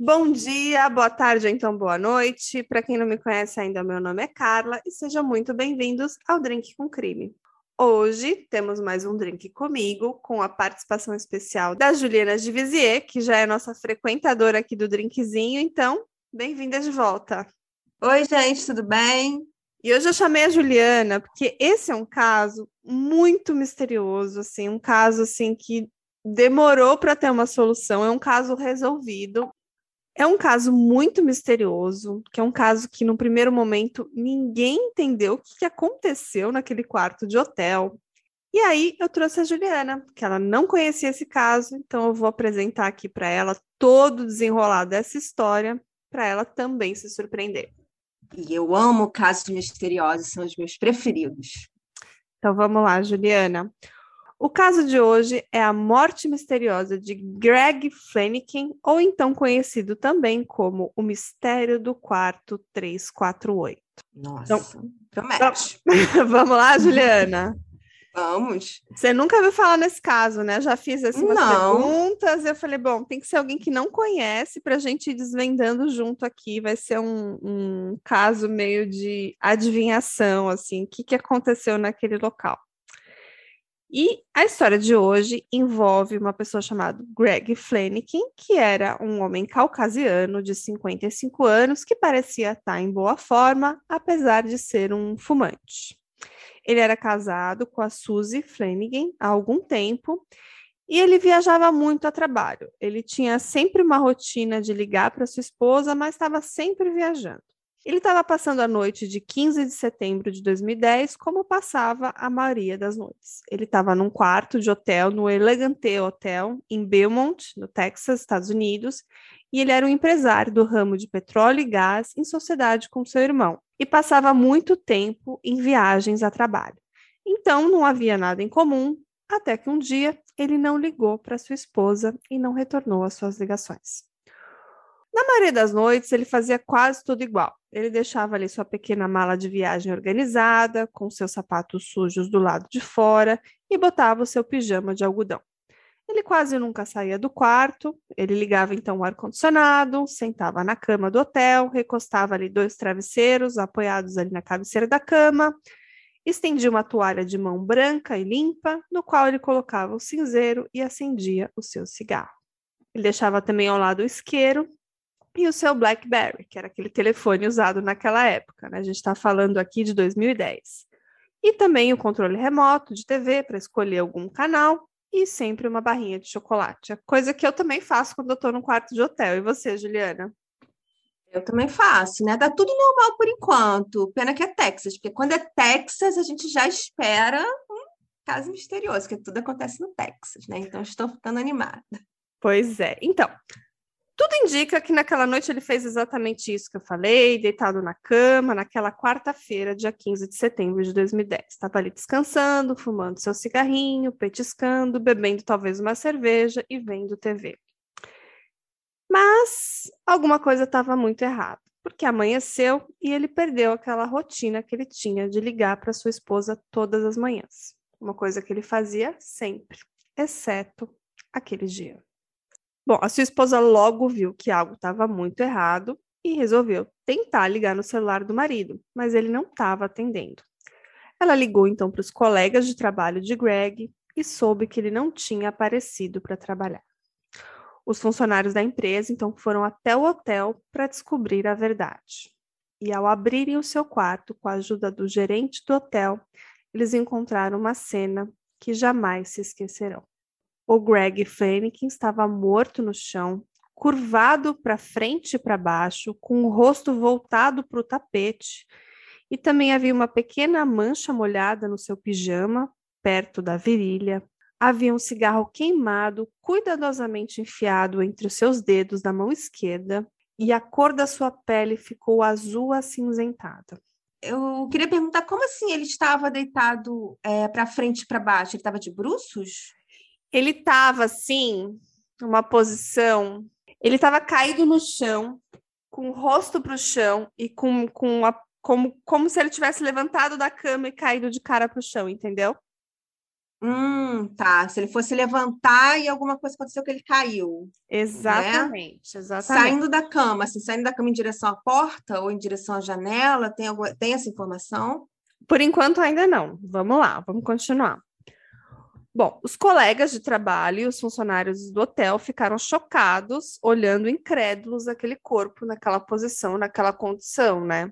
Bom dia, boa tarde, então boa noite. Para quem não me conhece ainda, meu nome é Carla e sejam muito bem-vindos ao Drink com Crime. Hoje temos mais um drink comigo, com a participação especial da Juliana Divisier, que já é nossa frequentadora aqui do drinkzinho, então bem-vinda de volta. Oi, gente, tudo bem? E hoje eu chamei a Juliana porque esse é um caso muito misterioso, assim, um caso assim que demorou para ter uma solução, é um caso resolvido é um caso muito misterioso, que é um caso que, no primeiro momento, ninguém entendeu o que aconteceu naquele quarto de hotel. E aí eu trouxe a Juliana, que ela não conhecia esse caso, então eu vou apresentar aqui para ela todo o desenrolar dessa história, para ela também se surpreender. E eu amo casos misteriosos, são os meus preferidos. Então vamos lá, Juliana. O caso de hoje é a morte misteriosa de Greg Flanagan, ou então conhecido também como o mistério do quarto 348. Nossa, então, promete. Vamos lá, Juliana? Vamos. Você nunca ouviu falar nesse caso, né? Já fiz assim, umas não. perguntas. Eu falei, bom, tem que ser alguém que não conhece para a gente ir desvendando junto aqui. Vai ser um, um caso meio de adivinhação, assim, o que, que aconteceu naquele local. E a história de hoje envolve uma pessoa chamada Greg Flanagan, que era um homem caucasiano de 55 anos que parecia estar em boa forma, apesar de ser um fumante. Ele era casado com a Suzy Flanagan há algum tempo e ele viajava muito a trabalho. Ele tinha sempre uma rotina de ligar para sua esposa, mas estava sempre viajando. Ele estava passando a noite de 15 de setembro de 2010, como passava a maioria das noites. Ele estava num quarto de hotel no Elegante Hotel, em Belmont, no Texas, Estados Unidos, e ele era um empresário do ramo de petróleo e gás em sociedade com seu irmão, e passava muito tempo em viagens a trabalho. Então não havia nada em comum, até que um dia ele não ligou para sua esposa e não retornou às suas ligações. Na maioria das noites, ele fazia quase tudo igual. Ele deixava ali sua pequena mala de viagem organizada, com seus sapatos sujos do lado de fora e botava o seu pijama de algodão. Ele quase nunca saía do quarto, ele ligava então o ar-condicionado, sentava na cama do hotel, recostava ali dois travesseiros apoiados ali na cabeceira da cama, estendia uma toalha de mão branca e limpa, no qual ele colocava o cinzeiro e acendia o seu cigarro. Ele deixava também ao lado o isqueiro e o seu BlackBerry, que era aquele telefone usado naquela época, né? A gente está falando aqui de 2010. E também o controle remoto de TV para escolher algum canal e sempre uma barrinha de chocolate. Coisa que eu também faço quando eu estou no quarto de hotel. E você, Juliana? Eu também faço, né? Dá tudo normal por enquanto. Pena que é Texas, porque quando é Texas, a gente já espera um caso misterioso, porque tudo acontece no Texas, né? Então estou ficando animada. Pois é. Então, tudo indica que naquela noite ele fez exatamente isso que eu falei, deitado na cama, naquela quarta-feira, dia 15 de setembro de 2010. Estava ali descansando, fumando seu cigarrinho, petiscando, bebendo talvez uma cerveja e vendo TV. Mas alguma coisa estava muito errada, porque amanheceu e ele perdeu aquela rotina que ele tinha de ligar para sua esposa todas as manhãs. Uma coisa que ele fazia sempre, exceto aquele dia. Bom, a sua esposa logo viu que algo estava muito errado e resolveu tentar ligar no celular do marido, mas ele não estava atendendo. Ela ligou então para os colegas de trabalho de Greg e soube que ele não tinha aparecido para trabalhar. Os funcionários da empresa então foram até o hotel para descobrir a verdade. E ao abrirem o seu quarto com a ajuda do gerente do hotel, eles encontraram uma cena que jamais se esquecerão. O Greg Flanagan estava morto no chão, curvado para frente e para baixo, com o rosto voltado para o tapete, e também havia uma pequena mancha molhada no seu pijama, perto da virilha. Havia um cigarro queimado, cuidadosamente enfiado entre os seus dedos da mão esquerda, e a cor da sua pele ficou azul acinzentada. Eu queria perguntar como assim ele estava deitado é, para frente e para baixo? Ele estava de bruços? Ele estava assim, numa posição, ele estava caído no chão, com o rosto para o chão e com, com a, como, como se ele tivesse levantado da cama e caído de cara para o chão, entendeu? Hum, tá. Se ele fosse levantar e alguma coisa aconteceu que ele caiu. Exatamente, né? exatamente. Saindo da cama, assim, saindo da cama em direção à porta ou em direção à janela, tem, alguma, tem essa informação? Por enquanto ainda não. Vamos lá, vamos continuar. Bom, os colegas de trabalho e os funcionários do hotel ficaram chocados, olhando incrédulos aquele corpo naquela posição, naquela condição, né?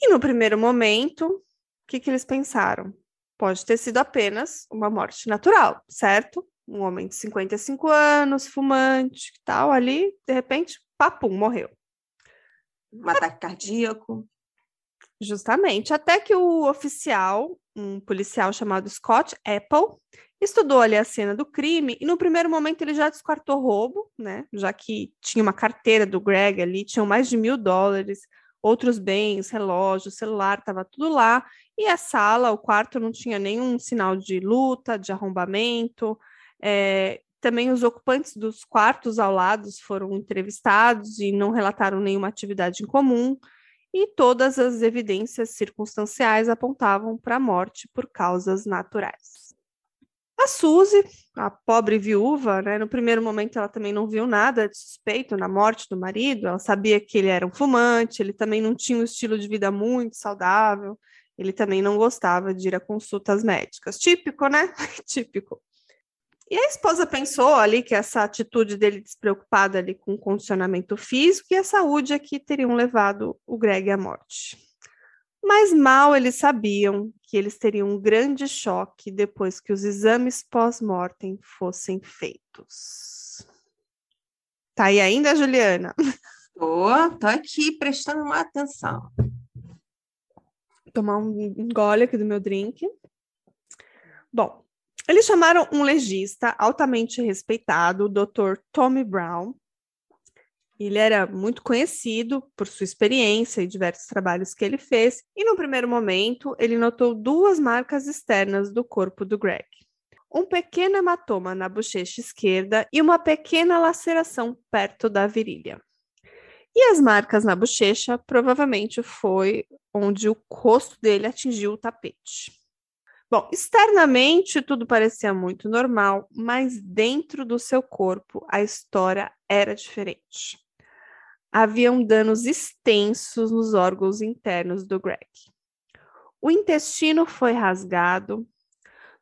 E no primeiro momento, o que, que eles pensaram? Pode ter sido apenas uma morte natural, certo? Um homem de 55 anos, fumante, tal, ali, de repente, papum, morreu. Um ataque cardíaco. Justamente, até que o oficial, um policial chamado Scott Apple, estudou ali a cena do crime e no primeiro momento ele já descartou roubo, né? Já que tinha uma carteira do Greg ali, tinham mais de mil dólares, outros bens, relógio, celular, estava tudo lá. E a sala, o quarto não tinha nenhum sinal de luta, de arrombamento. É, também os ocupantes dos quartos ao lado foram entrevistados e não relataram nenhuma atividade em comum e todas as evidências circunstanciais apontavam para a morte por causas naturais. A Suzy, a pobre viúva, né, no primeiro momento ela também não viu nada de suspeito na morte do marido, ela sabia que ele era um fumante, ele também não tinha um estilo de vida muito saudável, ele também não gostava de ir a consultas médicas. Típico, né? Típico. E a esposa pensou ali que essa atitude dele despreocupada ali com o condicionamento físico e a saúde aqui é teriam levado o Greg à morte. Mas mal eles sabiam que eles teriam um grande choque depois que os exames pós-mortem fossem feitos. Tá aí ainda, Juliana? Tô, tô aqui prestando uma atenção. Tomar um gole aqui do meu drink. Bom, eles chamaram um legista altamente respeitado, o Dr. Tommy Brown. Ele era muito conhecido por sua experiência e diversos trabalhos que ele fez, e no primeiro momento ele notou duas marcas externas do corpo do Greg. Um pequeno hematoma na bochecha esquerda e uma pequena laceração perto da virilha. E as marcas na bochecha provavelmente foi onde o rosto dele atingiu o tapete. Bom, externamente tudo parecia muito normal, mas dentro do seu corpo a história era diferente. Haviam danos extensos nos órgãos internos do Greg. O intestino foi rasgado,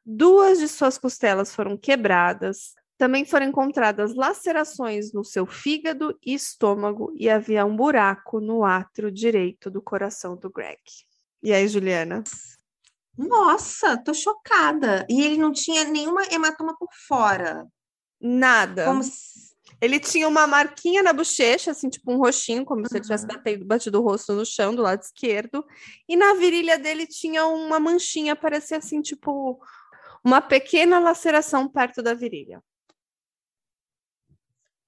duas de suas costelas foram quebradas, também foram encontradas lacerações no seu fígado e estômago e havia um buraco no átrio direito do coração do Greg. E aí, Juliana? Nossa, tô chocada. E ele não tinha nenhuma hematoma por fora. Nada. Como se... Ele tinha uma marquinha na bochecha, assim, tipo um roxinho, como uhum. se ele tivesse batido, batido o rosto no chão do lado esquerdo. E na virilha dele tinha uma manchinha, parecia assim, tipo uma pequena laceração perto da virilha.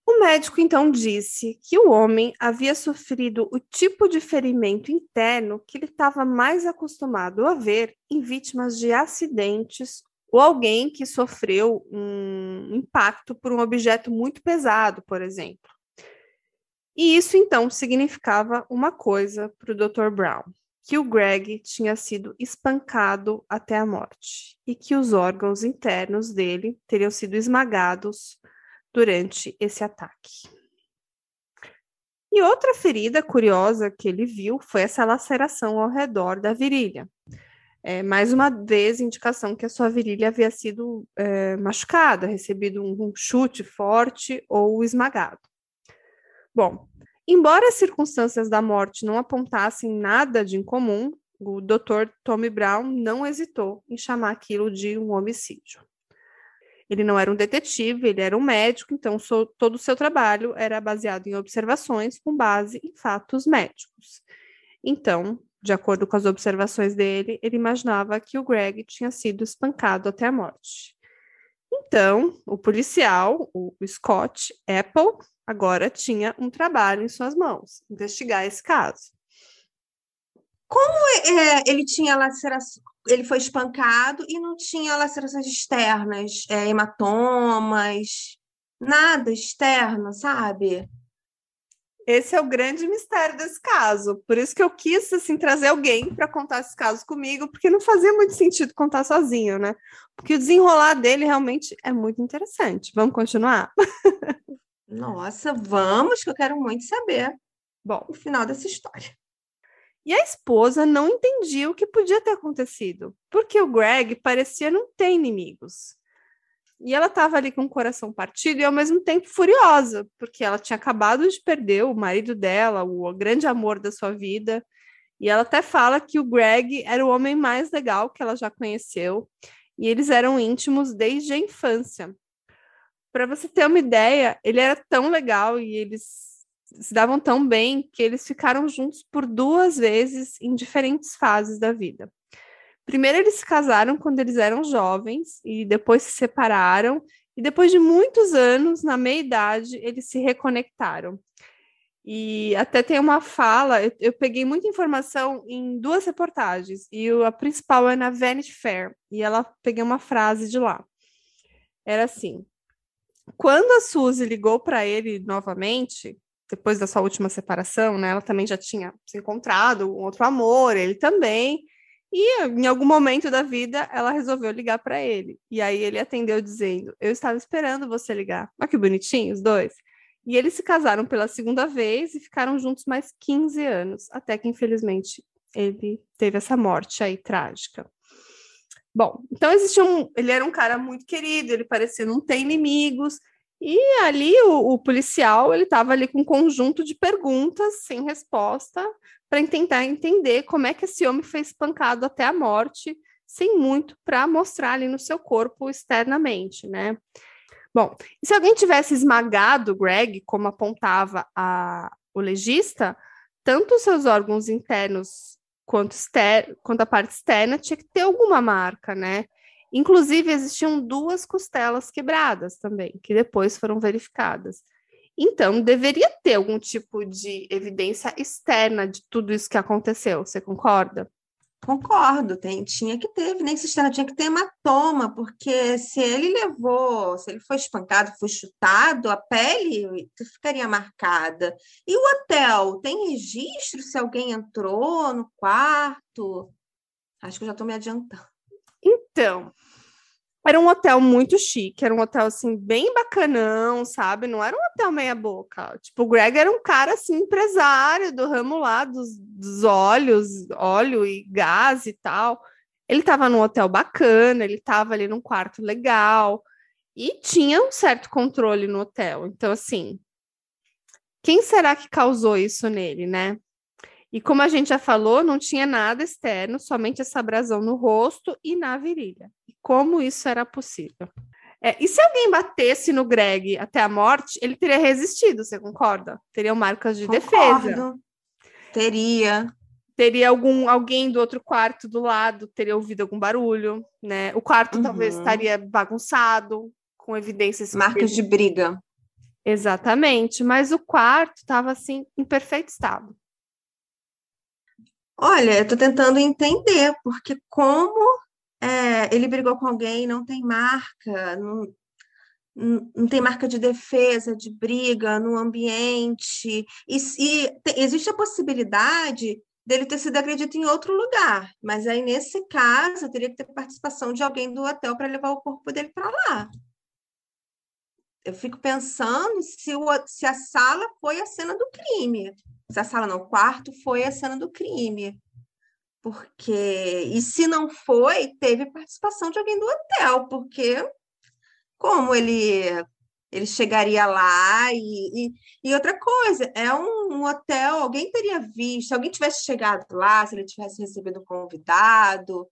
O médico então disse que o homem havia sofrido o tipo de ferimento interno que ele estava mais acostumado a ver em vítimas de acidentes ou alguém que sofreu um impacto por um objeto muito pesado, por exemplo. E isso então significava uma coisa para o Dr. Brown: que o Greg tinha sido espancado até a morte e que os órgãos internos dele teriam sido esmagados durante esse ataque. E outra ferida curiosa que ele viu foi essa laceração ao redor da virilha. É, mais uma vez, indicação que a sua virilha havia sido é, machucada, recebido um, um chute forte ou esmagado. Bom, embora as circunstâncias da morte não apontassem nada de incomum, o Dr. Tommy Brown não hesitou em chamar aquilo de um homicídio. Ele não era um detetive, ele era um médico, então so, todo o seu trabalho era baseado em observações com base em fatos médicos. Então, de acordo com as observações dele, ele imaginava que o Greg tinha sido espancado até a morte. Então, o policial, o Scott Apple, agora tinha um trabalho em suas mãos, investigar esse caso. Como é, ele tinha laceração, ele foi espancado e não tinha lacerações externas, é, hematomas, nada externo, sabe? Esse é o grande mistério desse caso. Por isso que eu quis assim trazer alguém para contar esse caso comigo, porque não fazia muito sentido contar sozinho, né? Porque o desenrolar dele realmente é muito interessante. Vamos continuar? Nossa, vamos, que eu quero muito saber. Bom, o final dessa história. E a esposa não entendia o que podia ter acontecido, porque o Greg parecia não ter inimigos. E ela estava ali com o coração partido e ao mesmo tempo furiosa, porque ela tinha acabado de perder o marido dela, o grande amor da sua vida. E ela até fala que o Greg era o homem mais legal que ela já conheceu, e eles eram íntimos desde a infância. Para você ter uma ideia, ele era tão legal e eles se davam tão bem que eles ficaram juntos por duas vezes em diferentes fases da vida. Primeiro, eles se casaram quando eles eram jovens e depois se separaram. E depois de muitos anos, na meia-idade, eles se reconectaram. E até tem uma fala, eu, eu, peguei muita informação em duas reportagens, e a principal é na Vanity Fair, e ela peguei uma frase de lá. Era assim: quando a Suzy ligou para ele novamente, depois da sua última separação, né, ela também já tinha se encontrado um outro amor, ele também, e em algum momento da vida, ela resolveu ligar para ele. E aí ele atendeu dizendo: Eu estava esperando você ligar. Olha que bonitinho, os dois. E eles se casaram pela segunda vez e ficaram juntos mais 15 anos, até que, infelizmente, ele teve essa morte aí trágica. Bom, então existia um. Ele era um cara muito querido, ele parecia não ter inimigos. E ali o, o policial ele estava ali com um conjunto de perguntas sem resposta para tentar entender como é que esse homem foi espancado até a morte, sem muito para mostrar ali no seu corpo externamente, né? Bom, se alguém tivesse esmagado Greg, como apontava a, o legista, tanto os seus órgãos internos quanto, quanto a parte externa tinha que ter alguma marca, né? Inclusive, existiam duas costelas quebradas também, que depois foram verificadas. Então, deveria ter algum tipo de evidência externa de tudo isso que aconteceu. Você concorda? Concordo, tem, tinha que ter evidência externa, tinha que ter hematoma, porque se ele levou, se ele foi espancado, foi chutado, a pele ficaria marcada. E o hotel, tem registro se alguém entrou no quarto? Acho que eu já estou me adiantando. Então, era um hotel muito chique, era um hotel assim bem bacanão, sabe? Não era um hotel meia boca. Tipo, o Greg era um cara assim empresário do ramo lá dos, dos óleos, óleo e gás e tal. Ele estava num hotel bacana, ele estava ali num quarto legal e tinha um certo controle no hotel. Então assim, quem será que causou isso nele, né? E como a gente já falou, não tinha nada externo, somente essa abrasão no rosto e na virilha. E como isso era possível? É, e se alguém batesse no Greg até a morte, ele teria resistido, você concorda? Teriam marcas de Concordo. defesa. Teria. Teria algum alguém do outro quarto do lado, teria ouvido algum barulho, né? O quarto uhum. talvez estaria bagunçado, com evidências. Marcas de briga. Exatamente, mas o quarto estava assim em perfeito estado. Olha, eu tô tentando entender, porque como é, ele brigou com alguém, não tem marca, não, não tem marca de defesa, de briga no ambiente, e, e existe a possibilidade dele ter sido agredido em outro lugar, mas aí nesse caso teria que ter participação de alguém do hotel para levar o corpo dele para lá. Eu fico pensando se, o, se a sala foi a cena do crime se a sala não, o quarto foi a cena do crime. Porque, e se não foi, teve participação de alguém do hotel, porque como ele ele chegaria lá e, e, e outra coisa, é um, um, hotel, alguém teria visto, se alguém tivesse chegado lá, se ele tivesse recebido um convidado,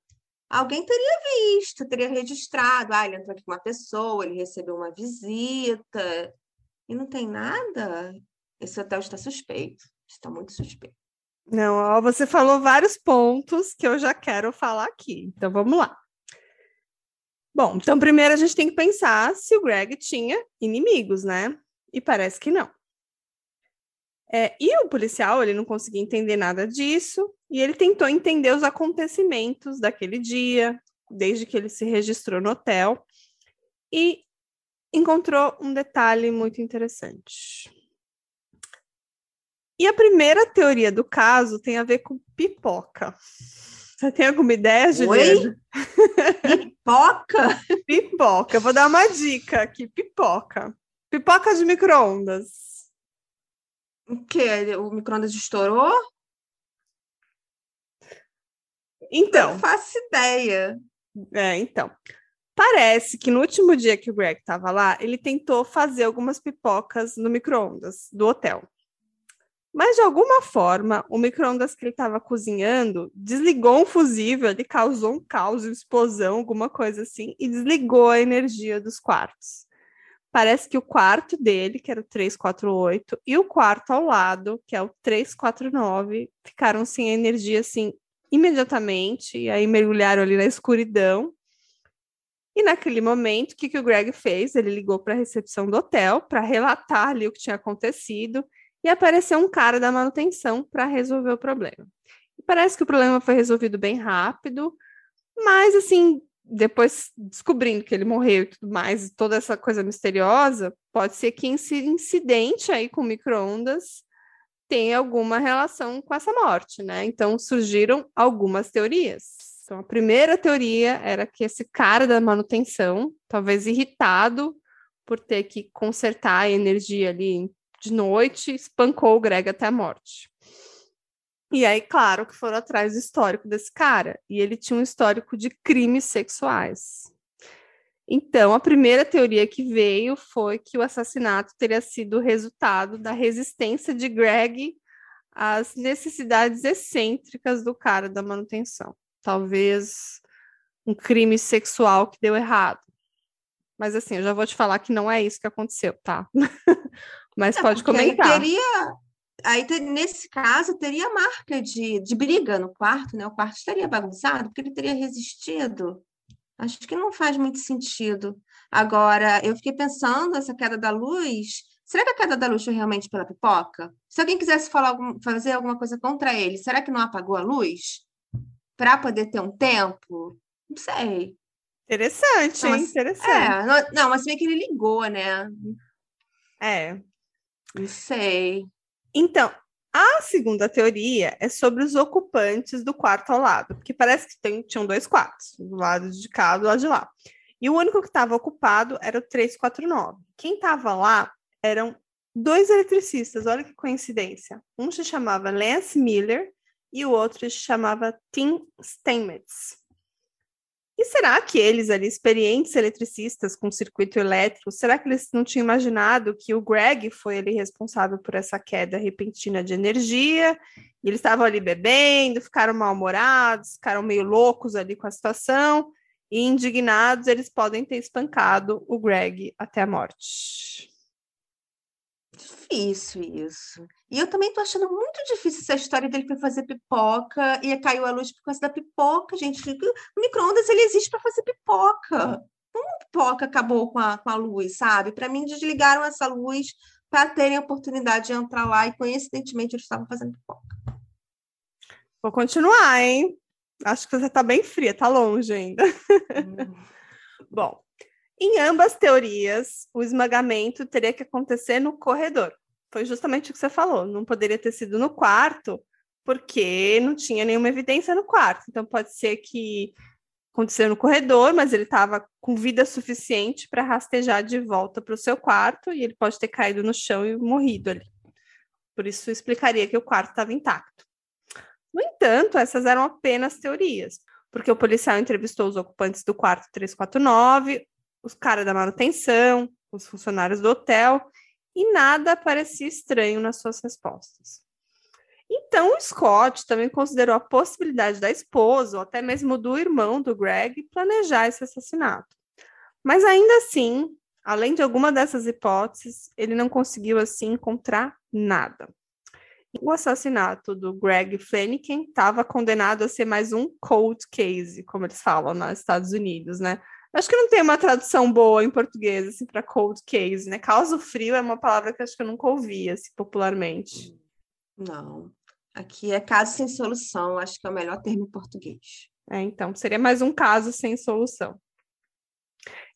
alguém teria visto, teria registrado, ah, ele entrou aqui com uma pessoa, ele recebeu uma visita, e não tem nada, esse hotel está suspeito. Está muito suspeito. Não, ó, você falou vários pontos que eu já quero falar aqui. Então vamos lá. Bom, então primeiro a gente tem que pensar se o Greg tinha inimigos, né? E parece que não. É, e o policial, ele não conseguia entender nada disso, e ele tentou entender os acontecimentos daquele dia, desde que ele se registrou no hotel, e encontrou um detalhe muito interessante. E a primeira teoria do caso tem a ver com pipoca. Você tem alguma ideia, Juliana? Pipoca? pipoca. vou dar uma dica aqui. Pipoca. Pipoca de micro-ondas. O quê? O micro-ondas estourou? Então. Não faço ideia. É, então. Parece que no último dia que o Greg estava lá, ele tentou fazer algumas pipocas no micro-ondas do hotel. Mas de alguma forma, o micro-ondas que ele estava cozinhando desligou um fusível, ele causou um caos, uma explosão, alguma coisa assim, e desligou a energia dos quartos. Parece que o quarto dele, que era o 348, e o quarto ao lado, que é o 349, ficaram sem energia assim imediatamente, e aí mergulharam ali na escuridão. E naquele momento, o que, que o Greg fez? Ele ligou para a recepção do hotel para relatar ali o que tinha acontecido e apareceu um cara da manutenção para resolver o problema. E parece que o problema foi resolvido bem rápido, mas assim, depois descobrindo que ele morreu e tudo mais, toda essa coisa misteriosa, pode ser que esse incidente aí com microondas tenha alguma relação com essa morte, né? Então surgiram algumas teorias. Então a primeira teoria era que esse cara da manutenção, talvez irritado por ter que consertar a energia ali de noite, espancou o Greg até a morte. E aí, claro, que foram atrás do histórico desse cara. E ele tinha um histórico de crimes sexuais. Então, a primeira teoria que veio foi que o assassinato teria sido resultado da resistência de Greg às necessidades excêntricas do cara da manutenção. Talvez um crime sexual que deu errado. Mas assim, eu já vou te falar que não é isso que aconteceu, tá? Mas é, pode comentar. Teria, aí nesse caso, teria marca de, de briga no quarto, né? O quarto estaria bagunçado, porque ele teria resistido. Acho que não faz muito sentido. Agora, eu fiquei pensando, essa queda da luz, será que a queda da luz foi realmente pela pipoca? Se alguém quisesse falar fazer alguma coisa contra ele, será que não apagou a luz? Para poder ter um tempo? Não sei. Interessante, não, mas? Interessante. É, não, não, mas bem que ele ligou, né? É. Não sei. Então, a segunda teoria é sobre os ocupantes do quarto ao lado, porque parece que tem, tinham dois quartos, do lado de cá e do lado de lá. E o único que estava ocupado era o 349. Quem estava lá eram dois eletricistas, olha que coincidência. Um se chamava Lance Miller e o outro se chamava Tim Steinmetz. E será que eles ali, experientes eletricistas com circuito elétrico, será que eles não tinham imaginado que o Greg foi ele responsável por essa queda repentina de energia? E eles estavam ali bebendo, ficaram mal-humorados, ficaram meio loucos ali com a situação, e indignados, eles podem ter espancado o Greg até a morte difícil isso. E eu também tô achando muito difícil essa história dele fazer pipoca e caiu a luz por causa da pipoca, gente. O micro-ondas ele existe para fazer pipoca. Como pipoca acabou com a, com a luz, sabe? Para mim, desligaram essa luz para terem a oportunidade de entrar lá e coincidentemente eles estavam fazendo pipoca. Vou continuar, hein? Acho que você está bem fria, tá longe ainda. Hum. Bom, em ambas teorias, o esmagamento teria que acontecer no corredor. Foi justamente o que você falou, não poderia ter sido no quarto, porque não tinha nenhuma evidência no quarto. Então pode ser que aconteceu no corredor, mas ele estava com vida suficiente para rastejar de volta para o seu quarto e ele pode ter caído no chão e morrido ali. Por isso explicaria que o quarto estava intacto. No entanto, essas eram apenas teorias, porque o policial entrevistou os ocupantes do quarto 349, os caras da manutenção, os funcionários do hotel, e nada parecia estranho nas suas respostas. Então, o Scott também considerou a possibilidade da esposa, ou até mesmo do irmão do Greg, planejar esse assassinato. Mas ainda assim, além de alguma dessas hipóteses, ele não conseguiu assim encontrar nada. O assassinato do Greg Flanagan estava condenado a ser mais um cold case, como eles falam nos Estados Unidos, né? Acho que não tem uma tradução boa em português, assim, para cold case, né? Causa frio é uma palavra que acho que eu nunca ouvi, assim, popularmente. Não. Aqui é caso sem solução, acho que é o melhor termo em português. É, então, seria mais um caso sem solução.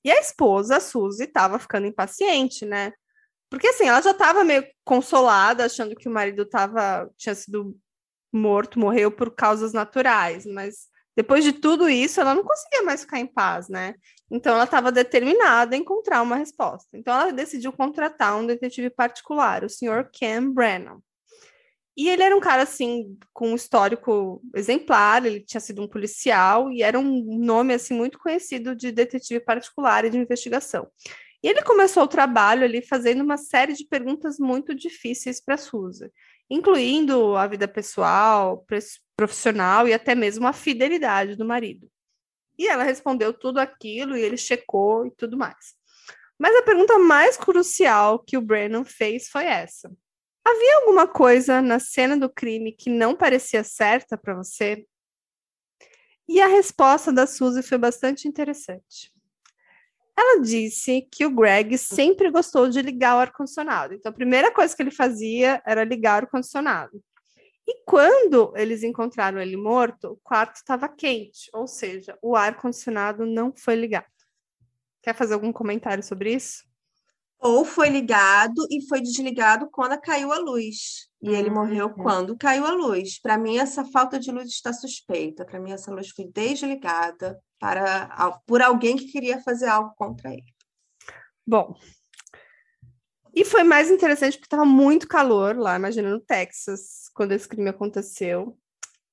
E a esposa, a Suzy, estava ficando impaciente, né? Porque assim, ela já estava meio consolada, achando que o marido tava, tinha sido morto, morreu por causas naturais, mas depois de tudo isso, ela não conseguia mais ficar em paz, né? Então ela estava determinada a encontrar uma resposta. Então ela decidiu contratar um detetive particular, o Sr. Ken Brennan. E ele era um cara assim com um histórico exemplar, ele tinha sido um policial e era um nome assim muito conhecido de detetive particular e de investigação. E ele começou o trabalho ali fazendo uma série de perguntas muito difíceis para Susan, incluindo a vida pessoal, profissional e até mesmo a fidelidade do marido. E ela respondeu tudo aquilo e ele checou e tudo mais. Mas a pergunta mais crucial que o Brennan fez foi essa: Havia alguma coisa na cena do crime que não parecia certa para você? E a resposta da Suzy foi bastante interessante. Ela disse que o Greg sempre gostou de ligar o ar-condicionado. Então, a primeira coisa que ele fazia era ligar o ar-condicionado. E quando eles encontraram ele morto, o quarto estava quente, ou seja, o ar-condicionado não foi ligado. Quer fazer algum comentário sobre isso? Ou foi ligado e foi desligado quando caiu a luz. E ele uhum. morreu quando caiu a luz. Para mim, essa falta de luz está suspeita. Para mim, essa luz foi desligada para, por alguém que queria fazer algo contra ele. Bom, e foi mais interessante porque estava muito calor lá, imagina, no Texas, quando esse crime aconteceu.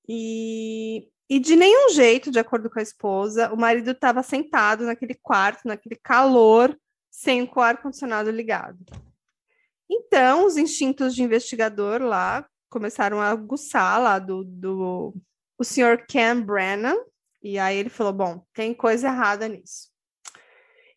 E, e de nenhum jeito, de acordo com a esposa, o marido estava sentado naquele quarto, naquele calor, sem o ar-condicionado ligado. Então, os instintos de investigador lá começaram a aguçar lá do, do o senhor Ken Brennan, e aí ele falou: bom, tem coisa errada nisso.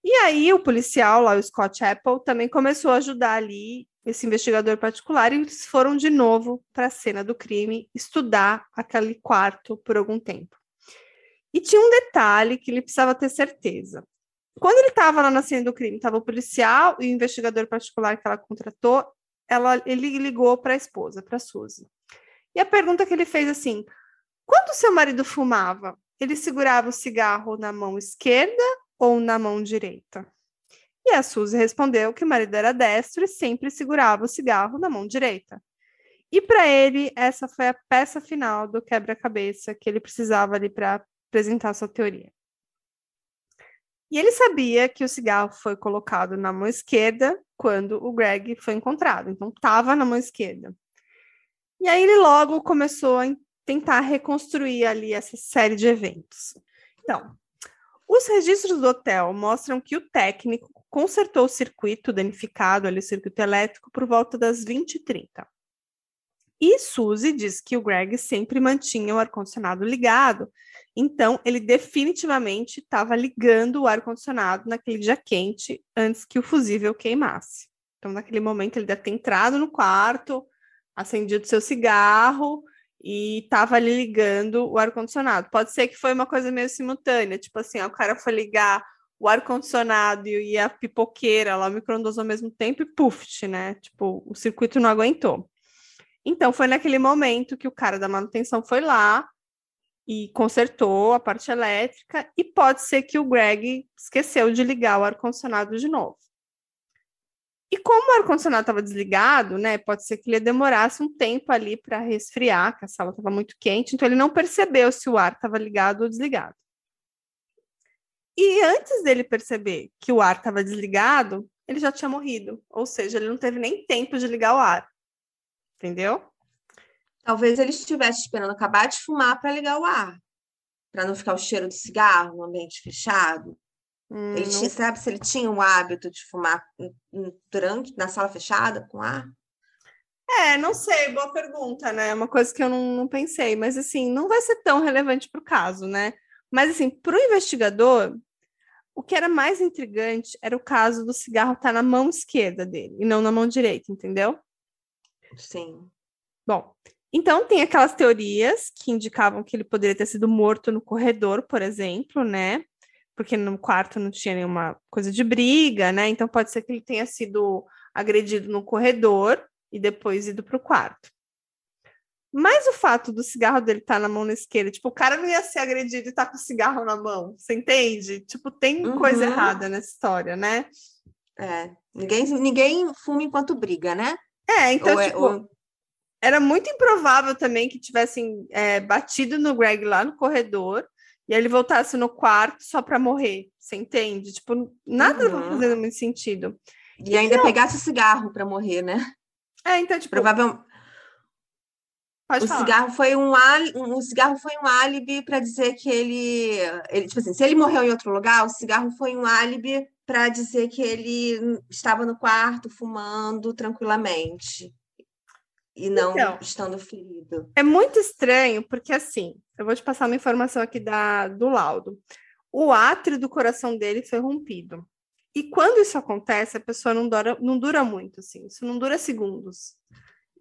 E aí o policial lá, o Scott Apple, também começou a ajudar ali esse investigador particular e eles foram de novo para a cena do crime estudar aquele quarto por algum tempo. E tinha um detalhe que ele precisava ter certeza. Quando ele estava lá na cena do crime, estava o policial e o investigador particular que ela contratou, ela, ele ligou para a esposa, para a Suzy. E a pergunta que ele fez assim: quando seu marido fumava, ele segurava o cigarro na mão esquerda ou na mão direita? E a Suzy respondeu que o marido era destro e sempre segurava o cigarro na mão direita. E para ele, essa foi a peça final do quebra-cabeça que ele precisava ali para apresentar sua teoria. E ele sabia que o cigarro foi colocado na mão esquerda quando o Greg foi encontrado, então estava na mão esquerda. E aí ele logo começou a tentar reconstruir ali essa série de eventos. Então, os registros do hotel mostram que o técnico consertou o circuito danificado, ali, o circuito elétrico, por volta das 20h30. E Suzy diz que o Greg sempre mantinha o ar-condicionado ligado, então ele definitivamente estava ligando o ar-condicionado naquele dia quente antes que o fusível queimasse. Então, naquele momento, ele deve ter entrado no quarto, acendido seu cigarro e estava ali ligando o ar-condicionado. Pode ser que foi uma coisa meio simultânea, tipo assim, ó, o cara foi ligar o ar-condicionado e a pipoqueira lá, o micro-ondas ao mesmo tempo e puf, né? Tipo, o circuito não aguentou. Então, foi naquele momento que o cara da manutenção foi lá e consertou a parte elétrica, e pode ser que o Greg esqueceu de ligar o ar-condicionado de novo. E como o ar-condicionado estava desligado, né, pode ser que ele demorasse um tempo ali para resfriar, que a sala estava muito quente, então ele não percebeu se o ar estava ligado ou desligado. E antes dele perceber que o ar estava desligado, ele já tinha morrido, ou seja, ele não teve nem tempo de ligar o ar. Entendeu? Talvez ele estivesse esperando acabar de fumar para ligar o ar, para não ficar o cheiro de cigarro no ambiente fechado. Hum, ele tinha, sabe se ele tinha o hábito de fumar durante na sala fechada com ar? É, não sei, boa pergunta, né? É uma coisa que eu não, não pensei, mas assim, não vai ser tão relevante para o caso, né? Mas assim, para o investigador, o que era mais intrigante era o caso do cigarro estar tá na mão esquerda dele e não na mão direita, entendeu? Sim. Bom, então tem aquelas teorias que indicavam que ele poderia ter sido morto no corredor, por exemplo, né? porque no quarto não tinha nenhuma coisa de briga, né? Então pode ser que ele tenha sido agredido no corredor e depois ido para o quarto. Mas o fato do cigarro dele estar tá na mão na esquerda, tipo, o cara não ia ser agredido e estar tá com o cigarro na mão, você entende? Tipo, tem uhum. coisa errada nessa história, né? É, ninguém, ninguém fuma enquanto briga, né? É, então, ou é, tipo, ou... era muito improvável também que tivessem é, batido no Greg lá no corredor e ele voltasse no quarto só para morrer. Você entende? Tipo, nada uhum. fazendo muito sentido. E, e ainda não... pegasse o cigarro para morrer, né? É, então, tipo. Provavelmente. Pode o falar. cigarro foi um um, o cigarro foi um álibi para dizer que ele, ele, tipo assim, se ele morreu em outro lugar, o cigarro foi um álibi para dizer que ele estava no quarto fumando tranquilamente e não então, estando ferido. É muito estranho, porque assim, eu vou te passar uma informação aqui da, do laudo. O átrio do coração dele foi rompido. E quando isso acontece, a pessoa não dura, não dura muito, assim, isso não dura segundos.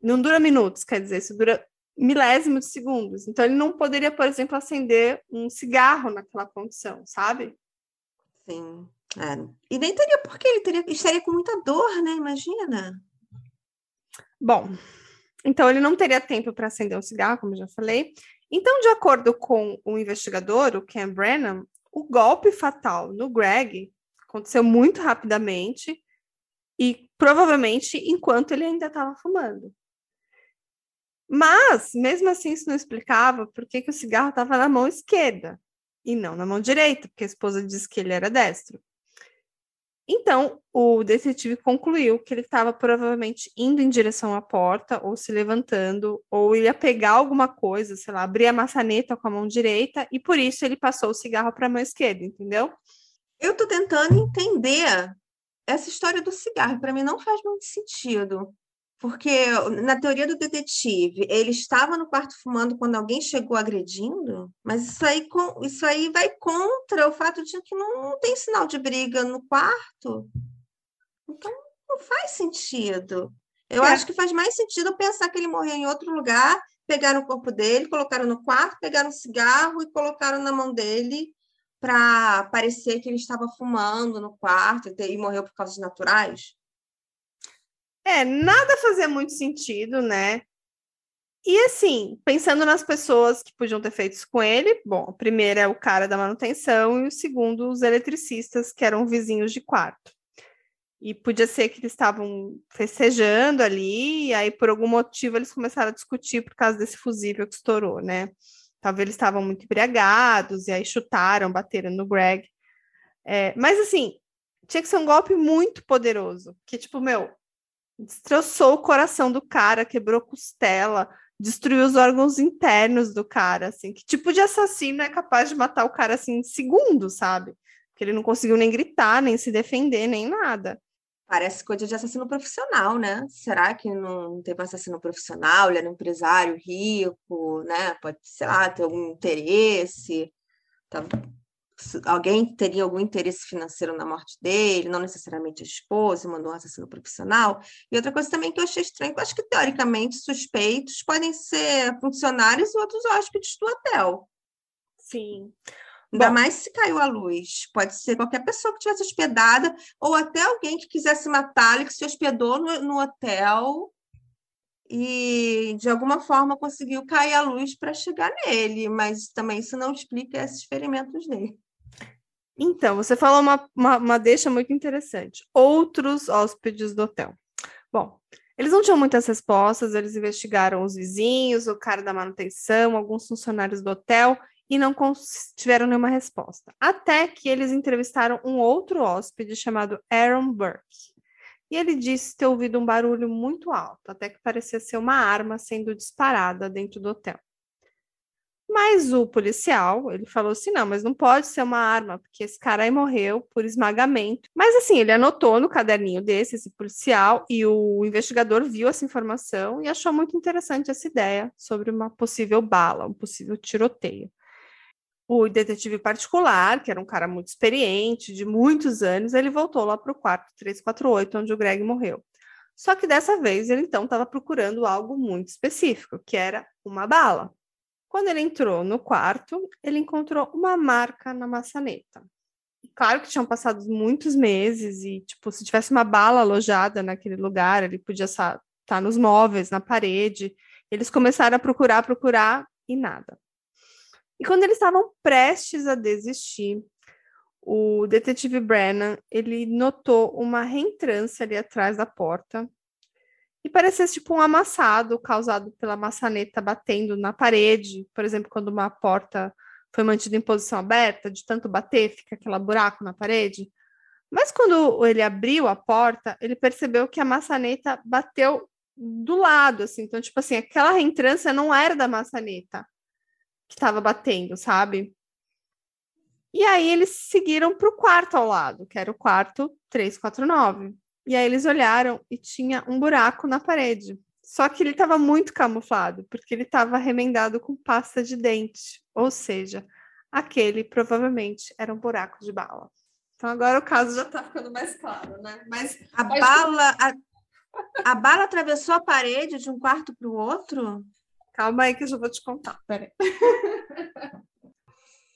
Não dura minutos, quer dizer, isso dura milésimos de segundos. Então, ele não poderia, por exemplo, acender um cigarro naquela condição, sabe? Sim. É. E nem teria porque ele teria, estaria com muita dor, né? Imagina. Bom, então ele não teria tempo para acender um cigarro, como eu já falei. Então, de acordo com o investigador, o Ken Brennan, o golpe fatal no Greg aconteceu muito rapidamente e provavelmente enquanto ele ainda estava fumando. Mas, mesmo assim, isso não explicava por que, o cigarro estava na mão esquerda e não na mão direita, porque a esposa disse que ele era destro. Então, o detetive concluiu que ele estava provavelmente indo em direção à porta, ou se levantando, ou ia pegar alguma coisa, sei lá, abrir a maçaneta com a mão direita, e por isso ele passou o cigarro para a mão esquerda, entendeu? Eu estou tentando entender essa história do cigarro, para mim não faz muito sentido. Porque na teoria do detetive, ele estava no quarto fumando quando alguém chegou agredindo, mas isso aí, isso aí vai contra o fato de que não tem sinal de briga no quarto. Então, não faz sentido. Eu é. acho que faz mais sentido pensar que ele morreu em outro lugar, pegaram o corpo dele, colocaram no quarto, pegaram um cigarro e colocaram na mão dele para parecer que ele estava fumando no quarto e morreu por causas naturais. É, nada fazia muito sentido, né? E assim, pensando nas pessoas que podiam ter feito isso com ele, bom, o primeiro é o cara da manutenção e o segundo os eletricistas, que eram vizinhos de quarto. E podia ser que eles estavam festejando ali, e aí por algum motivo eles começaram a discutir por causa desse fusível que estourou, né? Talvez eles estavam muito embriagados, e aí chutaram, bateram no Greg. É, mas assim, tinha que ser um golpe muito poderoso, que tipo, meu, destroçou o coração do cara, quebrou costela, destruiu os órgãos internos do cara, assim. Que tipo de assassino é capaz de matar o cara assim em segundos, sabe? Porque ele não conseguiu nem gritar, nem se defender, nem nada. Parece coisa de assassino profissional, né? Será que não teve um assassino profissional? Ele era um empresário rico, né? Pode, sei lá, ter algum interesse. Tá alguém teria algum interesse financeiro na morte dele, não necessariamente a esposa, mandou um assassino profissional. E outra coisa também que eu achei estranho, eu acho que teoricamente suspeitos podem ser funcionários e outros hóspedes do hotel. Sim. Ainda Bom, mais se caiu a luz. Pode ser qualquer pessoa que tivesse hospedada, ou até alguém que quisesse matá-lo, que se hospedou no, no hotel e de alguma forma conseguiu cair a luz para chegar nele, mas também isso não explica esses ferimentos dele. Então, você falou uma, uma, uma deixa muito interessante. Outros hóspedes do hotel. Bom, eles não tinham muitas respostas, eles investigaram os vizinhos, o cara da manutenção, alguns funcionários do hotel e não tiveram nenhuma resposta. Até que eles entrevistaram um outro hóspede chamado Aaron Burke. E ele disse ter ouvido um barulho muito alto, até que parecia ser uma arma sendo disparada dentro do hotel. Mas o policial, ele falou assim: não, mas não pode ser uma arma, porque esse cara aí morreu por esmagamento. Mas assim, ele anotou no caderninho desse, esse policial, e o investigador viu essa informação e achou muito interessante essa ideia sobre uma possível bala, um possível tiroteio. O detetive particular, que era um cara muito experiente, de muitos anos, ele voltou lá para o quarto 348, onde o Greg morreu. Só que dessa vez ele então estava procurando algo muito específico, que era uma bala. Quando ele entrou no quarto, ele encontrou uma marca na maçaneta. Claro que tinham passado muitos meses e, tipo, se tivesse uma bala alojada naquele lugar, ele podia estar tá nos móveis, na parede. Eles começaram a procurar, procurar e nada. E quando eles estavam prestes a desistir, o detetive Brennan, ele notou uma reentrância ali atrás da porta e parecia tipo um amassado causado pela maçaneta batendo na parede, por exemplo, quando uma porta foi mantida em posição aberta, de tanto bater, fica aquele buraco na parede. Mas quando ele abriu a porta, ele percebeu que a maçaneta bateu do lado, assim. Então, tipo assim, aquela reentrância não era da maçaneta que estava batendo, sabe? E aí eles seguiram para o quarto ao lado, que era o quarto 349. E aí eles olharam e tinha um buraco na parede. Só que ele estava muito camuflado, porque ele estava remendado com pasta de dente. Ou seja, aquele provavelmente era um buraco de bala. Então agora o caso já está ficando mais claro, né? Mas a bala, a, a, bala atravessou a parede de um quarto para o outro? Calma aí que eu já vou te contar. Peraí.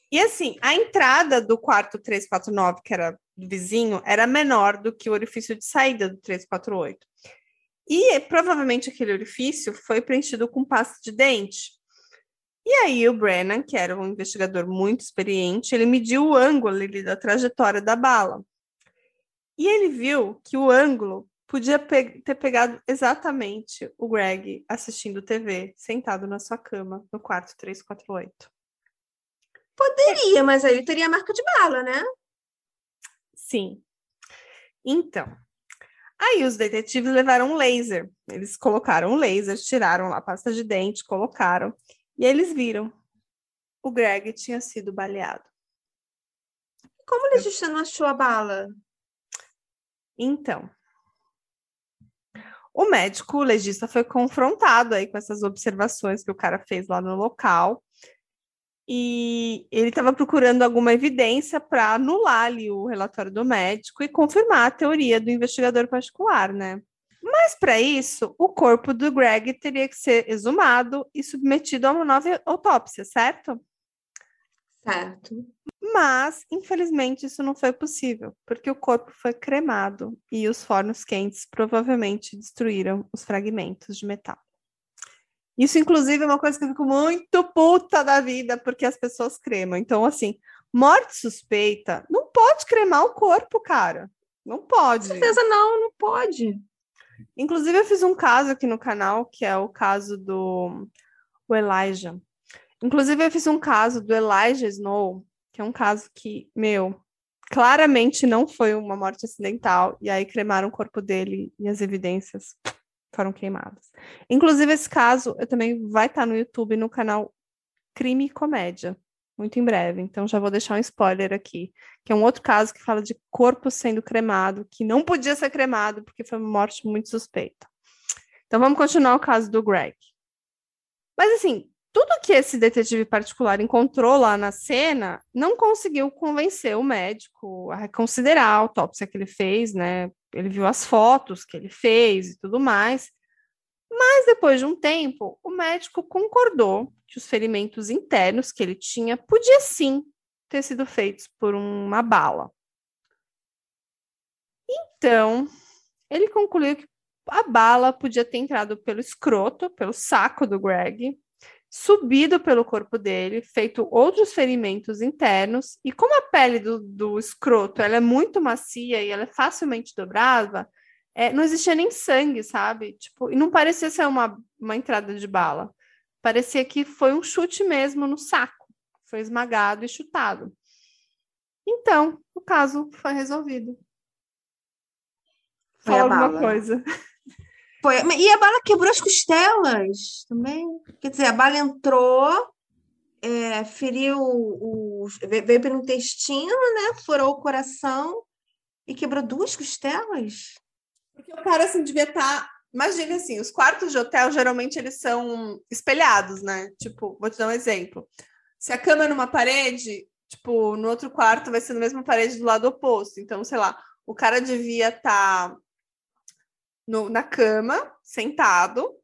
E assim, a entrada do quarto 349, que era do vizinho, era menor do que o orifício de saída do 348. E provavelmente aquele orifício foi preenchido com pasta de dente. E aí o Brennan, que era um investigador muito experiente, ele mediu o ângulo ali da trajetória da bala. E ele viu que o ângulo podia pe ter pegado exatamente o Greg assistindo TV, sentado na sua cama, no quarto 348. Poderia, mas aí ele teria marca de bala, né? Sim. Então, aí os detetives levaram um laser. Eles colocaram um laser, tiraram lá a pasta de dente, colocaram. E eles viram. O Greg tinha sido baleado. Como o legista não achou a bala? Então, o médico, o legista, foi confrontado aí com essas observações que o cara fez lá no local e ele estava procurando alguma evidência para anular ali o relatório do médico e confirmar a teoria do investigador particular, né? Mas para isso, o corpo do Greg teria que ser exumado e submetido a uma nova autópsia, certo? Certo. Mas, infelizmente, isso não foi possível, porque o corpo foi cremado e os fornos quentes provavelmente destruíram os fragmentos de metal. Isso, inclusive, é uma coisa que eu fico muito puta da vida, porque as pessoas cremam. Então, assim, morte suspeita, não pode cremar o corpo, cara. Não pode. Com certeza não, não pode. Inclusive, eu fiz um caso aqui no canal, que é o caso do o Elijah. Inclusive, eu fiz um caso do Elijah Snow, que é um caso que, meu, claramente não foi uma morte acidental, e aí cremaram o corpo dele e as evidências foram queimadas. Inclusive, esse caso eu também vai estar no YouTube no canal Crime e Comédia, muito em breve. Então, já vou deixar um spoiler aqui, que é um outro caso que fala de corpo sendo cremado, que não podia ser cremado porque foi uma morte muito suspeita. Então, vamos continuar o caso do Greg. Mas, assim, tudo que esse detetive particular encontrou lá na cena não conseguiu convencer o médico a reconsiderar a autópsia que ele fez, né? Ele viu as fotos que ele fez e tudo mais. Mas depois de um tempo, o médico concordou que os ferimentos internos que ele tinha podia sim ter sido feitos por uma bala. Então, ele concluiu que a bala podia ter entrado pelo escroto, pelo saco do Greg, subido pelo corpo dele, feito outros ferimentos internos, e como a pele do, do escroto ela é muito macia e ela é facilmente dobrável, é, não existia nem sangue, sabe? Tipo, e não parecia ser uma, uma entrada de bala. Parecia que foi um chute mesmo no saco. Foi esmagado e chutado. Então, o caso foi resolvido. Foi Fala alguma coisa. Foi. E a bala quebrou as costelas também. Quer dizer, a bala entrou, é, feriu o. veio pelo intestino, né? Furou o coração e quebrou duas costelas. Porque o cara assim devia estar. Tá... Imagina assim, os quartos de hotel geralmente eles são espelhados, né? Tipo, vou te dar um exemplo. Se a cama é numa parede, tipo, no outro quarto vai ser na mesma parede do lado oposto. Então, sei lá, o cara devia estar tá no, na cama, sentado,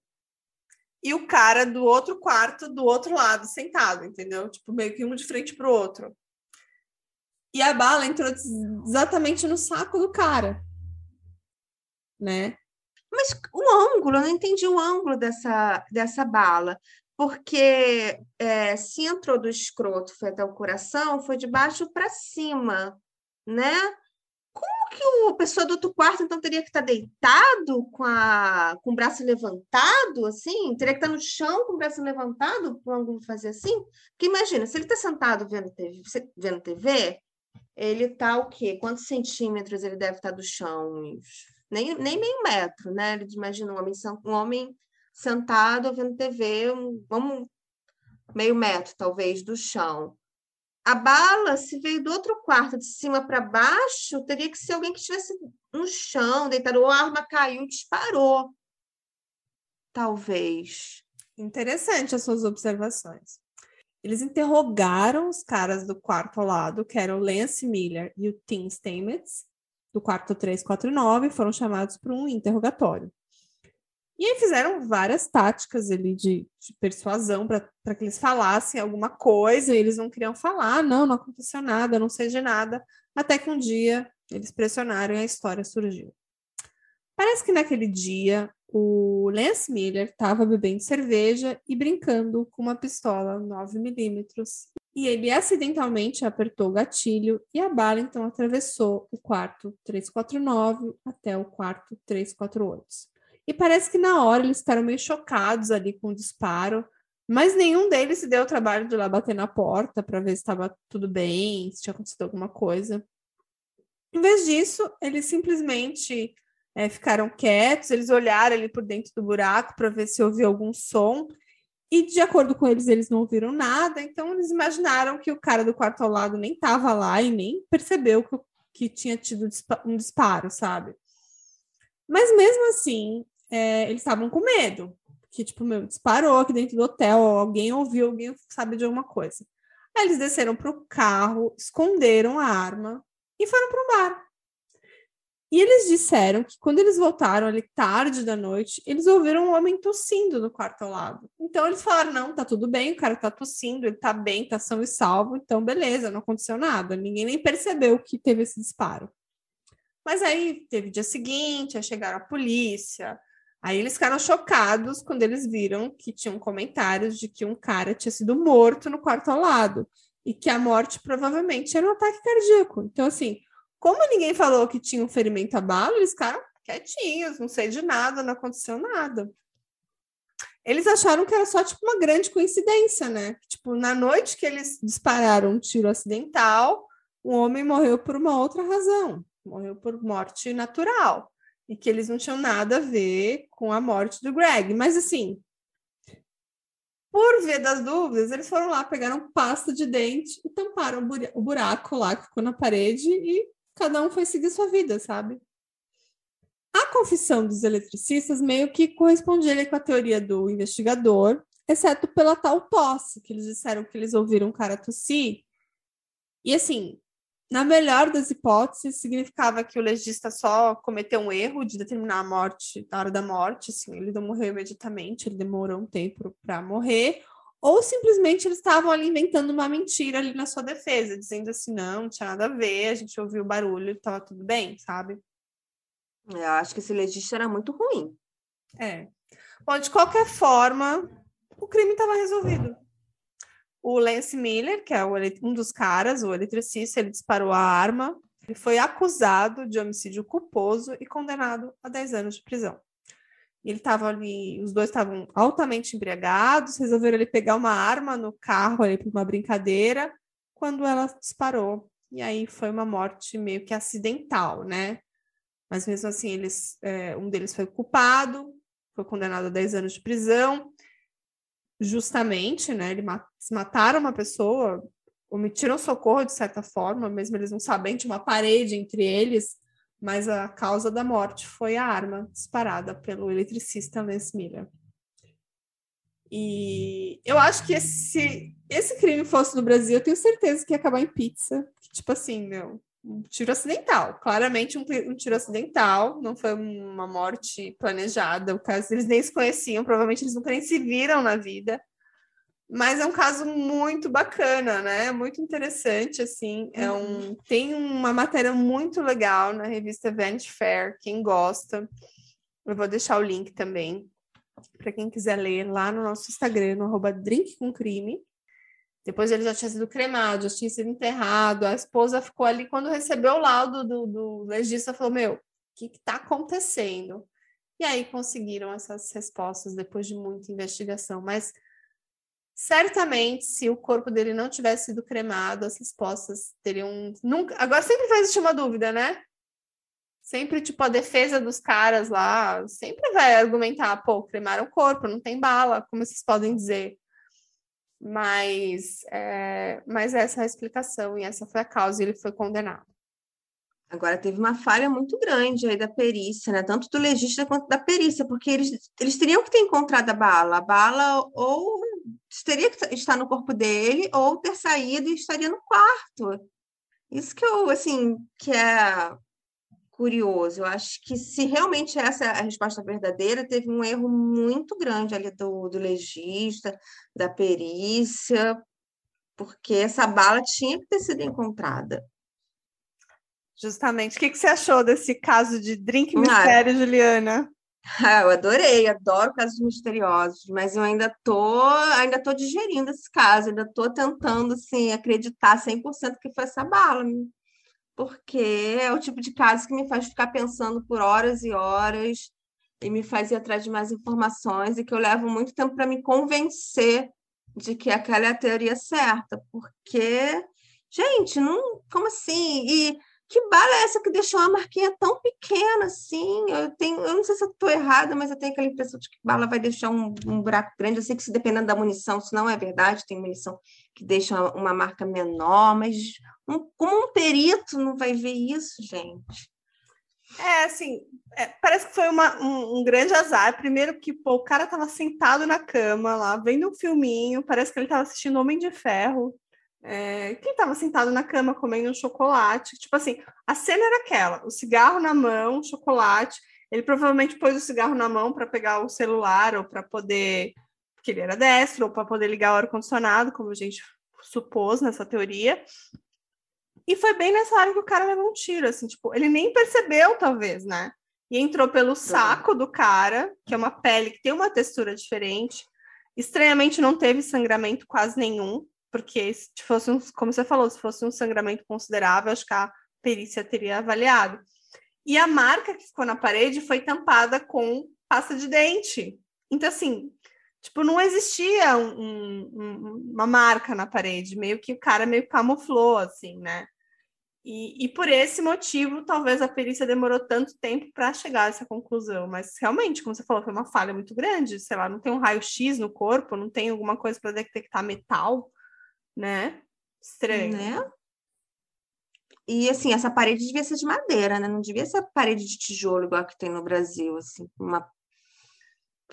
e o cara do outro quarto, do outro lado, sentado, entendeu? Tipo, meio que um de frente pro outro. E a bala entrou exatamente no saco do cara, né? Mas o ângulo, eu não entendi o ângulo dessa, dessa bala. Porque é, se entrou do escroto, foi até o coração, foi de baixo para cima. né? Como que o pessoa do outro quarto então teria que estar deitado com, a, com o braço levantado, assim? Teria que estar no chão com o braço levantado para o ângulo fazer assim? Porque imagina, se ele está sentado vendo TV, vendo TV, ele está o quê? Quantos centímetros ele deve estar do chão? Nem, nem meio metro, né? Ele imagina um homem, um homem sentado vendo TV, um, vamos, meio metro, talvez, do chão. A bala, se veio do outro quarto, de cima para baixo, teria que ser alguém que estivesse no chão, deitado, ou a arma caiu e disparou. Talvez. Interessante as suas observações. Eles interrogaram os caras do quarto ao lado, que eram o Lance Miller e o Tim Stamets, do quarto 349, foram chamados para um interrogatório. E aí fizeram várias táticas ali de, de persuasão para que eles falassem alguma coisa, e eles não queriam falar, não, não aconteceu nada, não sei de nada, até que um dia eles pressionaram e a história surgiu. Parece que naquele dia o Lance Miller estava bebendo cerveja e brincando com uma pistola 9mm. E ele acidentalmente apertou o gatilho e a bala então atravessou o quarto 349 até o quarto 348. E parece que na hora eles ficaram meio chocados ali com o disparo, mas nenhum deles se deu o trabalho de ir lá bater na porta para ver se estava tudo bem, se tinha acontecido alguma coisa. Em vez disso, eles simplesmente é, ficaram quietos, eles olharam ali por dentro do buraco para ver se ouvia algum som, e de acordo com eles, eles não ouviram nada, então eles imaginaram que o cara do quarto ao lado nem estava lá e nem percebeu que, que tinha tido um disparo, sabe? Mas mesmo assim, é, eles estavam com medo. Que, tipo, meu, disparou aqui dentro do hotel, alguém ouviu, alguém sabe de alguma coisa. Aí eles desceram para o carro, esconderam a arma e foram para o bar. E eles disseram que quando eles voltaram ali tarde da noite, eles ouviram um homem tossindo no quarto ao lado. Então eles falaram: não, tá tudo bem, o cara tá tossindo, ele tá bem, tá são e salvo, então beleza, não aconteceu nada. Ninguém nem percebeu que teve esse disparo. Mas aí teve dia seguinte, aí chegaram a polícia, Aí eles ficaram chocados quando eles viram que tinham comentários de que um cara tinha sido morto no quarto ao lado e que a morte provavelmente era um ataque cardíaco. Então, assim, como ninguém falou que tinha um ferimento a bala, eles ficaram quietinhos, não sei de nada, não aconteceu nada. Eles acharam que era só tipo uma grande coincidência, né? Tipo, na noite que eles dispararam um tiro acidental, o homem morreu por uma outra razão, morreu por morte natural e que eles não tinham nada a ver com a morte do Greg. Mas assim, por via das dúvidas, eles foram lá, pegaram pasta de dente e tamparam o buraco lá que ficou na parede e cada um foi seguir sua vida, sabe? A confissão dos eletricistas meio que correspondia com a teoria do investigador, exceto pela tal tosse, que eles disseram que eles ouviram um cara tossir. E assim, na melhor das hipóteses, significava que o legista só cometeu um erro de determinar a morte na hora da morte, assim, ele não morreu imediatamente, ele demorou um tempo para morrer, ou simplesmente eles estavam ali inventando uma mentira ali na sua defesa, dizendo assim, não, não tinha nada a ver, a gente ouviu o barulho, estava tudo bem, sabe? Eu acho que esse legista era muito ruim. É. Bom, de qualquer forma, o crime estava resolvido. O Lance Miller, que é um dos caras, o eletricista, ele disparou a arma. Ele foi acusado de homicídio culposo e condenado a 10 anos de prisão. Ele estava ali, os dois estavam altamente embriagados, resolveram ele pegar uma arma no carro ali para uma brincadeira, quando ela disparou. E aí foi uma morte meio que acidental, né? Mas mesmo assim, eles, é, um deles foi culpado, foi condenado a 10 anos de prisão justamente, né? Eles mataram uma pessoa, omitiram socorro de certa forma, mesmo eles não sabem, tinha uma parede entre eles, mas a causa da morte foi a arma disparada pelo eletricista Lance Miller. E eu acho que se esse crime fosse no Brasil, eu tenho certeza que ia acabar em pizza. Tipo assim, meu, um tiro acidental. Claramente um, um, tiro acidental, não foi uma morte planejada. O caso eles nem se conheciam, provavelmente eles nunca nem se viram na vida. Mas é um caso muito bacana, né? Muito interessante, assim. É um, uhum. tem uma matéria muito legal na revista Vanity Fair, quem gosta. Eu vou deixar o link também para quem quiser ler lá no nosso Instagram, no arroba Drink com Crime. Depois ele já tinha sido cremado, já tinha sido enterrado. A esposa ficou ali quando recebeu o laudo do, do legista, falou: Meu, o que está acontecendo? E aí conseguiram essas respostas depois de muita investigação. Mas certamente, se o corpo dele não tivesse sido cremado, as respostas teriam. Nunca... Agora sempre vai existir uma dúvida, né? Sempre, tipo, a defesa dos caras lá sempre vai argumentar, pô, cremaram o corpo, não tem bala, como vocês podem dizer. Mas, é, mas essa é a explicação e essa foi a causa ele foi condenado. Agora, teve uma falha muito grande aí da perícia, né? Tanto do legista quanto da perícia, porque eles, eles teriam que ter encontrado a bala. A bala ou teria que estar no corpo dele ou ter saído e estaria no quarto. Isso que eu, assim, que é curioso. Eu acho que se realmente essa é a resposta verdadeira, teve um erro muito grande ali do, do legista, da perícia, porque essa bala tinha que ter sido encontrada. Justamente. O que, que você achou desse caso de drink mistério, Juliana? Ah, eu adorei, adoro casos misteriosos, mas eu ainda tô, ainda tô digerindo esse caso, ainda tô tentando assim acreditar 100% que foi essa bala porque é o tipo de caso que me faz ficar pensando por horas e horas e me faz ir atrás de mais informações e que eu levo muito tempo para me convencer de que aquela é a teoria certa, porque, gente, não, como assim? E que bala é essa que deixou uma marquinha tão pequena assim? Eu tenho, eu não sei se eu estou errada, mas eu tenho aquela impressão de que bala vai deixar um, um buraco grande. Eu sei que se dependendo da munição, isso não é verdade, tem munição que deixa uma, uma marca menor, mas um, como um perito não vai ver isso, gente? É, assim, é, parece que foi uma, um, um, grande azar. Primeiro que pô, o cara estava sentado na cama lá, vendo um filminho, parece que ele estava assistindo Homem de Ferro. É, quem estava sentado na cama comendo um chocolate. Tipo assim, a cena era aquela: o cigarro na mão, chocolate. Ele provavelmente pôs o cigarro na mão para pegar o celular ou para poder. Porque ele era destro, ou para poder ligar o ar-condicionado, como a gente supôs nessa teoria. E foi bem nessa hora que o cara levou um tiro, assim, tipo, ele nem percebeu, talvez, né? E entrou pelo saco do cara, que é uma pele que tem uma textura diferente. Estranhamente, não teve sangramento quase nenhum porque se fosse um, como você falou, se fosse um sangramento considerável, acho que a perícia teria avaliado. E a marca que ficou na parede foi tampada com pasta de dente. Então, assim, tipo, não existia um, um, uma marca na parede, meio que o cara meio camuflou, assim, né? E, e por esse motivo, talvez a perícia demorou tanto tempo para chegar a essa conclusão. Mas realmente, como você falou, foi uma falha muito grande. Sei lá, não tem um raio-x no corpo, não tem alguma coisa para detectar metal né? Estranho. Né? E assim, essa parede devia ser de madeira, né? Não devia ser parede de tijolo igual que tem no Brasil, assim, uma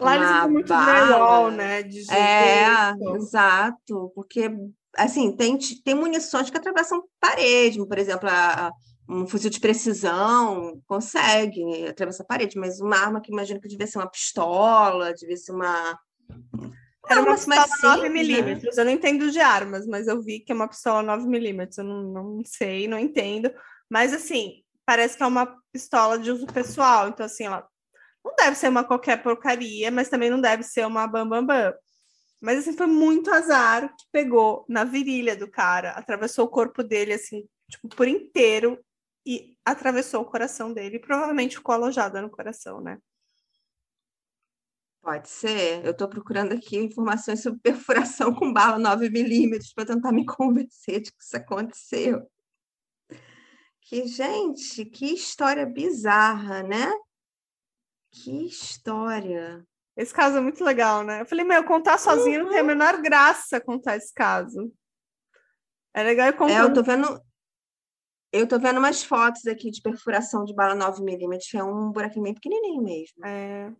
Lá eles usam muito drywall, né? De é, exato, porque assim, tem, tem munições que atravessam parede, por exemplo, a, a, um fuzil de precisão consegue atravessar a parede, mas uma arma que imagino que devia ser uma pistola, devia ser uma era uma pistola 9mm. Né? Eu não entendo de armas, mas eu vi que é uma pistola 9mm. Eu não, não sei, não entendo. Mas, assim, parece que é uma pistola de uso pessoal. Então, assim, ela não deve ser uma qualquer porcaria, mas também não deve ser uma bambambam. Bam, bam. Mas, assim, foi muito azar que pegou na virilha do cara, atravessou o corpo dele, assim, tipo, por inteiro e atravessou o coração dele. Provavelmente ficou alojada no coração, né? Pode ser. Eu estou procurando aqui informações sobre perfuração com bala 9 milímetros para tentar me convencer de que isso aconteceu. Que, gente, que história bizarra, né? Que história. Esse caso é muito legal, né? Eu falei, meu, contar sozinho uhum. não tem a uhum. menor graça contar esse caso. É legal eu contar. É, eu tô vendo. Eu tô vendo umas fotos aqui de perfuração de bala 9 milímetros, é um buraquinho bem pequenininho mesmo. É.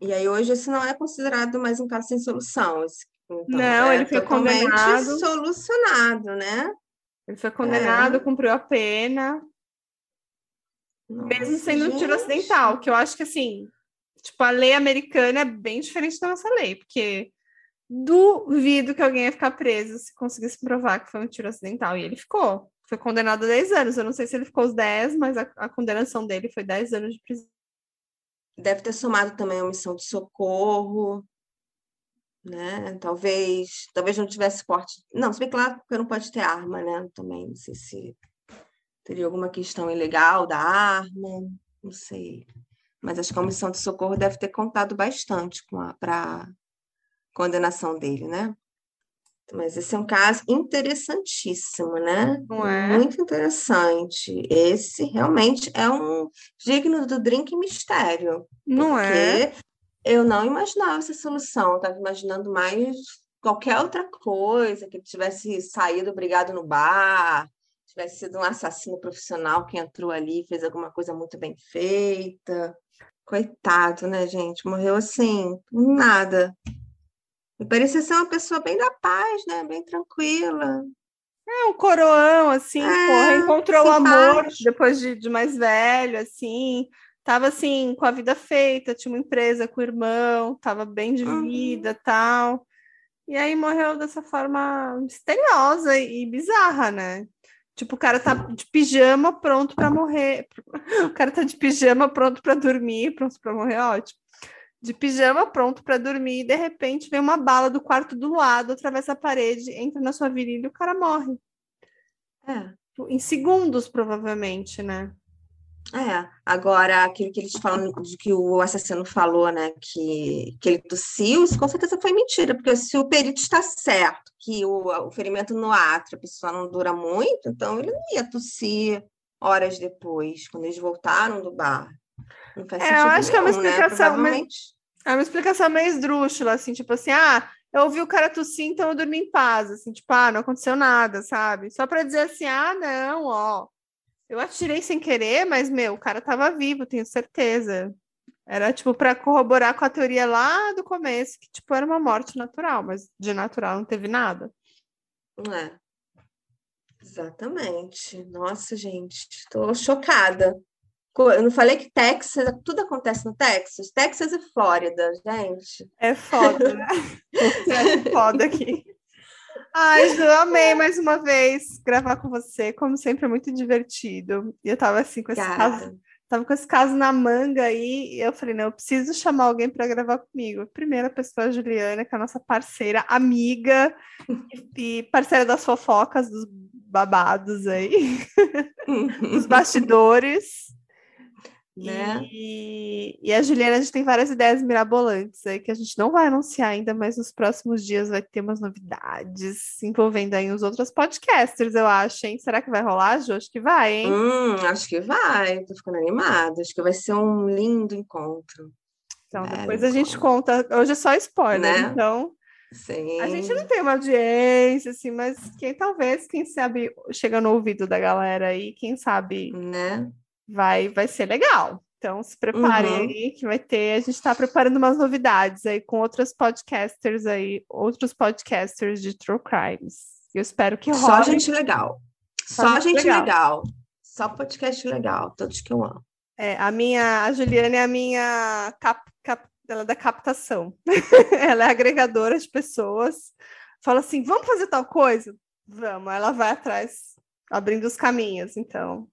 E aí hoje esse não é considerado mais um caso sem solução. Então, não, é ele foi condenado. solucionado, né? Ele foi condenado, é. cumpriu a pena. Mesmo sendo gente. um tiro acidental, que eu acho que assim, tipo, a lei americana é bem diferente da nossa lei, porque duvido que alguém ia ficar preso se conseguisse provar que foi um tiro acidental. E ele ficou. Foi condenado a 10 anos. Eu não sei se ele ficou os 10, mas a, a condenação dele foi 10 anos de prisão. Deve ter somado também a omissão de socorro. né? Talvez, talvez não tivesse porte. Não, se bem claro que não pode ter arma, né? Também não sei se teria alguma questão ilegal da arma, não sei. Mas acho que a comissão de socorro deve ter contado bastante para a condenação dele, né? Mas esse é um caso interessantíssimo, né? Não é? Muito interessante. Esse realmente é um digno do drink mistério. Não é? Eu não imaginava essa solução. Estava imaginando mais qualquer outra coisa, que ele tivesse saído brigado no bar, tivesse sido um assassino profissional que entrou ali fez alguma coisa muito bem feita. Coitado, né, gente? Morreu assim, nada. E parecia ser uma pessoa bem da paz, né? Bem tranquila. É um coroão, assim, É, porra, encontrou o amor simpático. depois de, de mais velho, assim, tava assim, com a vida feita, tinha uma empresa com o irmão, tava bem de Uhum. vida tal. E aí morreu dessa forma misteriosa e bizarra, né? Tipo, o cara tá de pijama pronto pra morrer. O cara tá de pijama pronto pra dormir, pronto pra morrer, ótimo. De pijama pronto pra dormir, e de repente vem uma bala do quarto do lado, atravessa a parede, entra na sua virilha e o cara morre É. em segundos, provavelmente, né? É, agora aquilo que eles falam de que o assassino falou, né, que, que ele tossiu, isso com certeza foi mentira, porque se o perito está certo que o, o ferimento no átrio, a pessoa não dura muito, então ele não ia tossir horas depois, quando eles voltaram do bar. Não faz É, eu acho que é uma nenhum, né? explicação, Provavelmente. É uma explicação meio esdrúxula, assim, tipo assim, ah, eu ouvi o cara tossir, então eu dormi em paz, assim, tipo, ah, não aconteceu nada, sabe? Só pra dizer assim, ah, não, ó, eu atirei sem querer, mas, meu, o cara tava vivo, tenho certeza. Era, tipo, pra corroborar com a teoria lá do começo, que, tipo, era uma morte natural, mas de natural não teve nada. É. Exatamente. Nossa, gente, estou chocada. Eu não falei que Texas, tudo acontece no Texas? Texas e Flórida, gente. É foda, né? é foda aqui. Ai, Ju, amei mais uma vez gravar com você. Como sempre, é muito divertido. E eu tava assim com esse caso, Cara, tava com esse caso na manga aí, e eu falei, não, eu preciso chamar alguém para gravar comigo. A primeira pessoa, a Juliana, que é a nossa parceira, amiga e parceira das fofocas, dos babados aí, dos bastidores. Né? E, e a Juliana, a gente tem várias ideias mirabolantes aí que a gente não vai anunciar ainda, mas nos próximos dias vai ter umas novidades envolvendo aí os outros podcasters, eu acho, hein? Será que vai rolar, Ju? Acho que vai, hein? Hum, acho que vai, tô ficando animada. Acho que vai ser um lindo encontro, Então, É, depois a gente conta. conta. Hoje é só spoiler, Né? então sim. a gente não tem uma audiência, assim, mas quem talvez, quem sabe, chega no ouvido da galera aí, quem sabe Né? Vai, vai ser legal. Então, se preparem Uhum. aí que vai ter. A gente está preparando umas novidades aí com outros podcasters aí, outros podcasters de True Crimes. Eu espero que Só role. gente legal. Só Só gente gente legal. legal. Só podcast legal, todos que eu amo. É, a minha, a Juliana é a minha cap, cap- ela é da captação. ela é agregadora de pessoas. Fala assim, vamos fazer tal coisa? Vamos. Ela vai atrás, abrindo os caminhos. Então,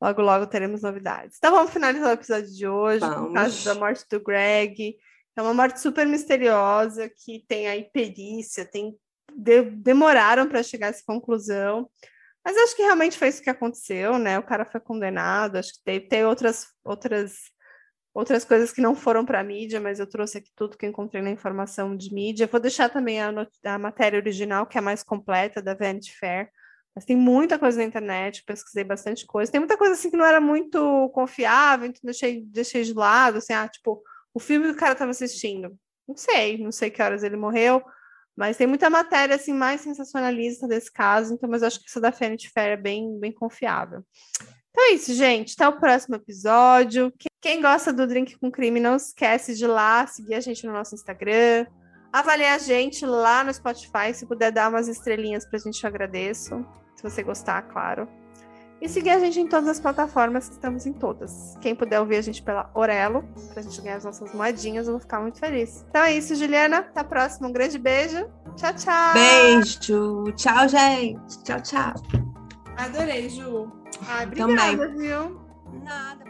logo, logo teremos novidades. Então, vamos finalizar o episódio de hoje, Vamos. causa da morte do Greg. É uma morte super misteriosa, que tem aí perícia, tem de- demoraram para chegar a essa conclusão. Mas acho que realmente foi isso que aconteceu, né? O cara foi condenado, acho que tem, tem outras, outras, outras coisas que não foram para a mídia, mas eu trouxe aqui tudo que encontrei na informação de mídia. Vou deixar também a, a matéria original, que é mais completa, da Vanity Fair. Mas tem muita coisa na internet, pesquisei bastante coisa. Tem muita coisa assim que não era muito confiável, então deixei, deixei de lado, assim, ah, tipo, o filme que o cara estava assistindo. Não sei, não sei que horas ele morreu, mas tem muita matéria assim mais sensacionalista desse caso, então, mas acho que essa da Vanity Fair é bem, bem confiável. Então é isso, gente. Até o próximo episódio. Quem gosta do Drink com Crime, não esquece de ir lá seguir a gente no nosso Instagram, avaliar a gente lá no Spotify. Se puder dar umas estrelinhas pra gente, eu agradeço. Se você gostar, claro. E seguir a gente em todas as plataformas, que estamos em todas. Quem puder ouvir a gente pela Orelo, pra gente ganhar as nossas moedinhas, eu vou ficar muito feliz. Então é isso, Juliana. Até a próxima. Um grande beijo. Tchau, tchau. Beijo. Tchau, gente. Tchau, tchau. Adorei, Ju. Ai, Também. obrigada, viu? Nada.